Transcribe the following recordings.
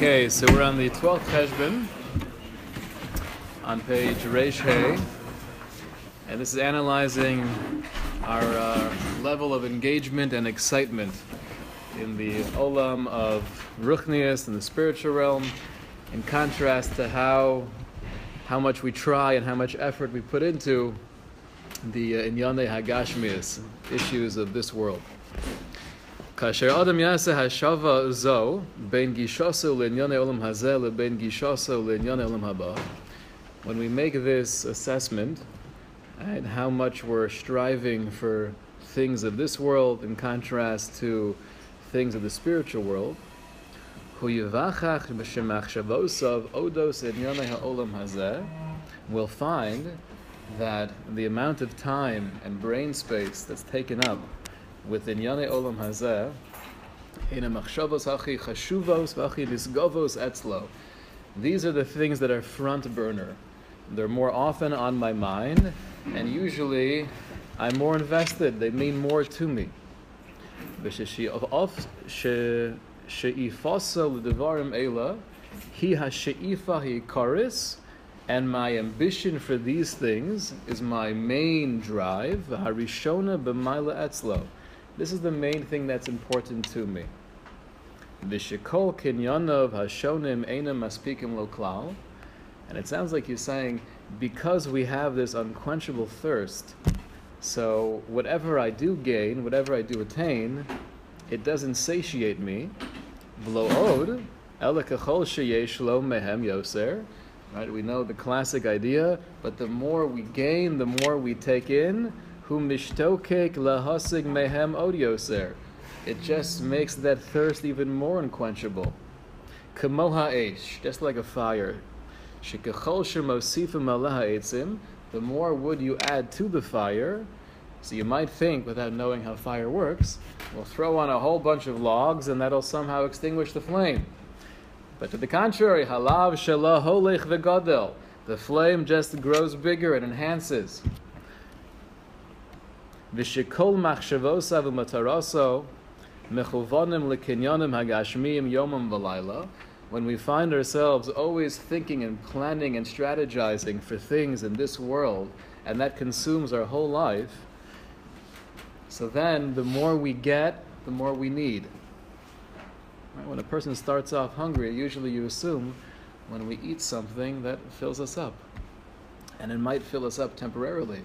Okay, so we're on the 12th Cheshbon on page Reish Hay, and this is analyzing our uh, level of engagement and excitement in the olam of Ruchnius in the spiritual realm, in contrast to how how much we try and how much effort we put into the uh, Inyane Hagashmias, issues of this world. כאשר אדם יעשה השווה זו בין גישוסו לענייני עולם הזה לבין גישוסו לענייני עולם הבא, when we make this assessment and how much we're striving for things of this world in contrast to things of the spiritual world, hu yivachach b'shemachshavosov odos ענייני העולם הזה, we'll find that the amount of time and brain space that's taken up with Inyane Olam Hazeh. These are the things that are front burner. They're more often on my mind, and usually I'm more invested. They mean more to me. And my ambition for these things is my main drive. Harishona b'mayla etzlo. This is the main thing that's important to me. Vishikol kinyanov hashonim enam maspikim loklal. And it sounds like you're saying, because we have this unquenchable thirst, so whatever I do gain, whatever I do attain, it doesn't satiate me. V'lo'od, elekachol sheyesh lo mehem yoser. Right, we know the classic idea, but the more we gain, the more we take in, Lahasig mehem odioser. It just makes that thirst even more unquenchable. Kamoha eish, just like a fire. Shikachol shemosifim alaha. The more wood you add to the fire, so you might think, without knowing how fire works, we'll throw on a whole bunch of logs and that'll somehow extinguish the flame. But to the contrary, halav shalah holech vegadel. The flame just grows bigger and enhances. V'shekol machshavosav u'mataraso mechuvonim lekinyonim hagashmiyim yomam v'layla. When we find ourselves always thinking and planning and strategizing for things in this world, and that consumes our whole life, so then the more we get, the more we need. When a person starts off hungry, usually you assume when we eat something that fills us up. And it might fill us up temporarily.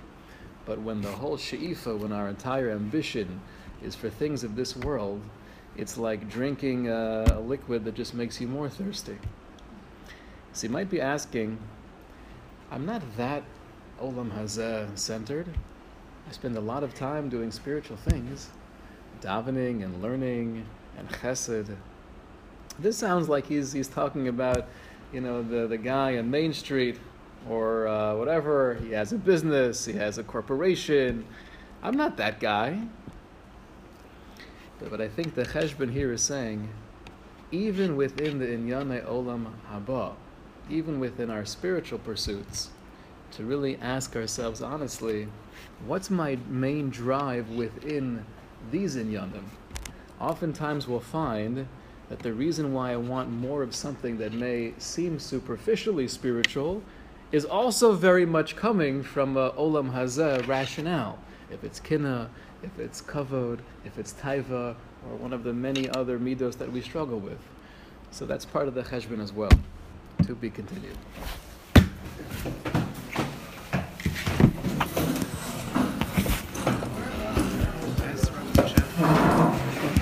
But when the whole she'ifa, when our entire ambition is for things of this world, it's like drinking a, a liquid that just makes you more thirsty. So you might be asking, I'm not that Olam Hazeh centered. I spend a lot of time doing spiritual things, davening and learning and chesed. This sounds like he's, he's talking about, you know, the, the guy on Main Street or uh, whatever. He has a business, he has a corporation. I'm not that guy. But, I think the Cheshbon here is saying, even within the Inyane Olam Haba, even within our spiritual pursuits, to really ask ourselves honestly, what's my main drive within these Inyanim? Oftentimes we'll find that the reason why I want more of something that may seem superficially spiritual is also very much coming from a olam hazeh rationale. If it's kina, if it's kavod, if it's taiva, or one of the many other midos that we struggle with. So that's part of the cheshbon as well. To be continued.